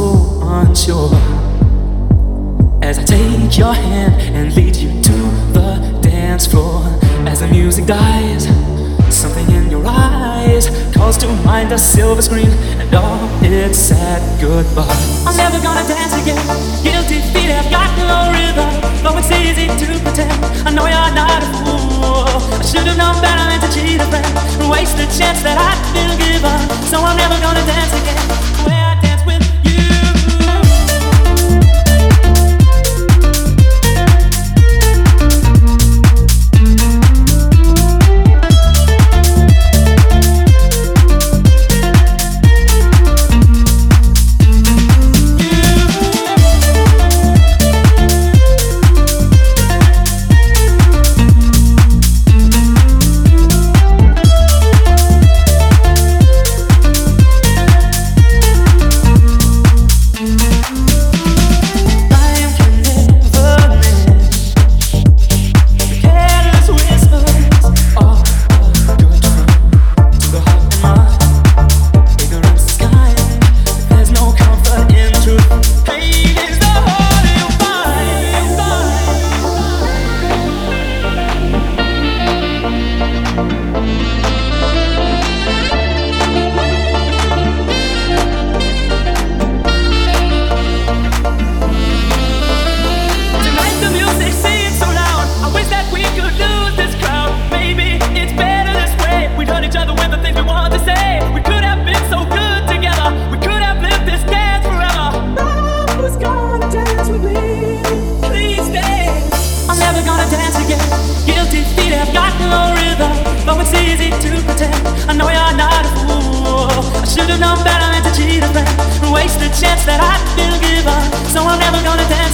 so unsure. As I take your hand and lead you to the dance floor, as the music dies, something in your eyes calls to mind the silver screen and all its sad goodbye. I'm never gonna dance again. Guilty feet have got no rhythm, though it's easy to pretend. I know you're not a fool. I should have known better than to cheat a friend waste the chance that I feel given. So I'm never gonna dance. Chance that I've been given, so I'm never gonna.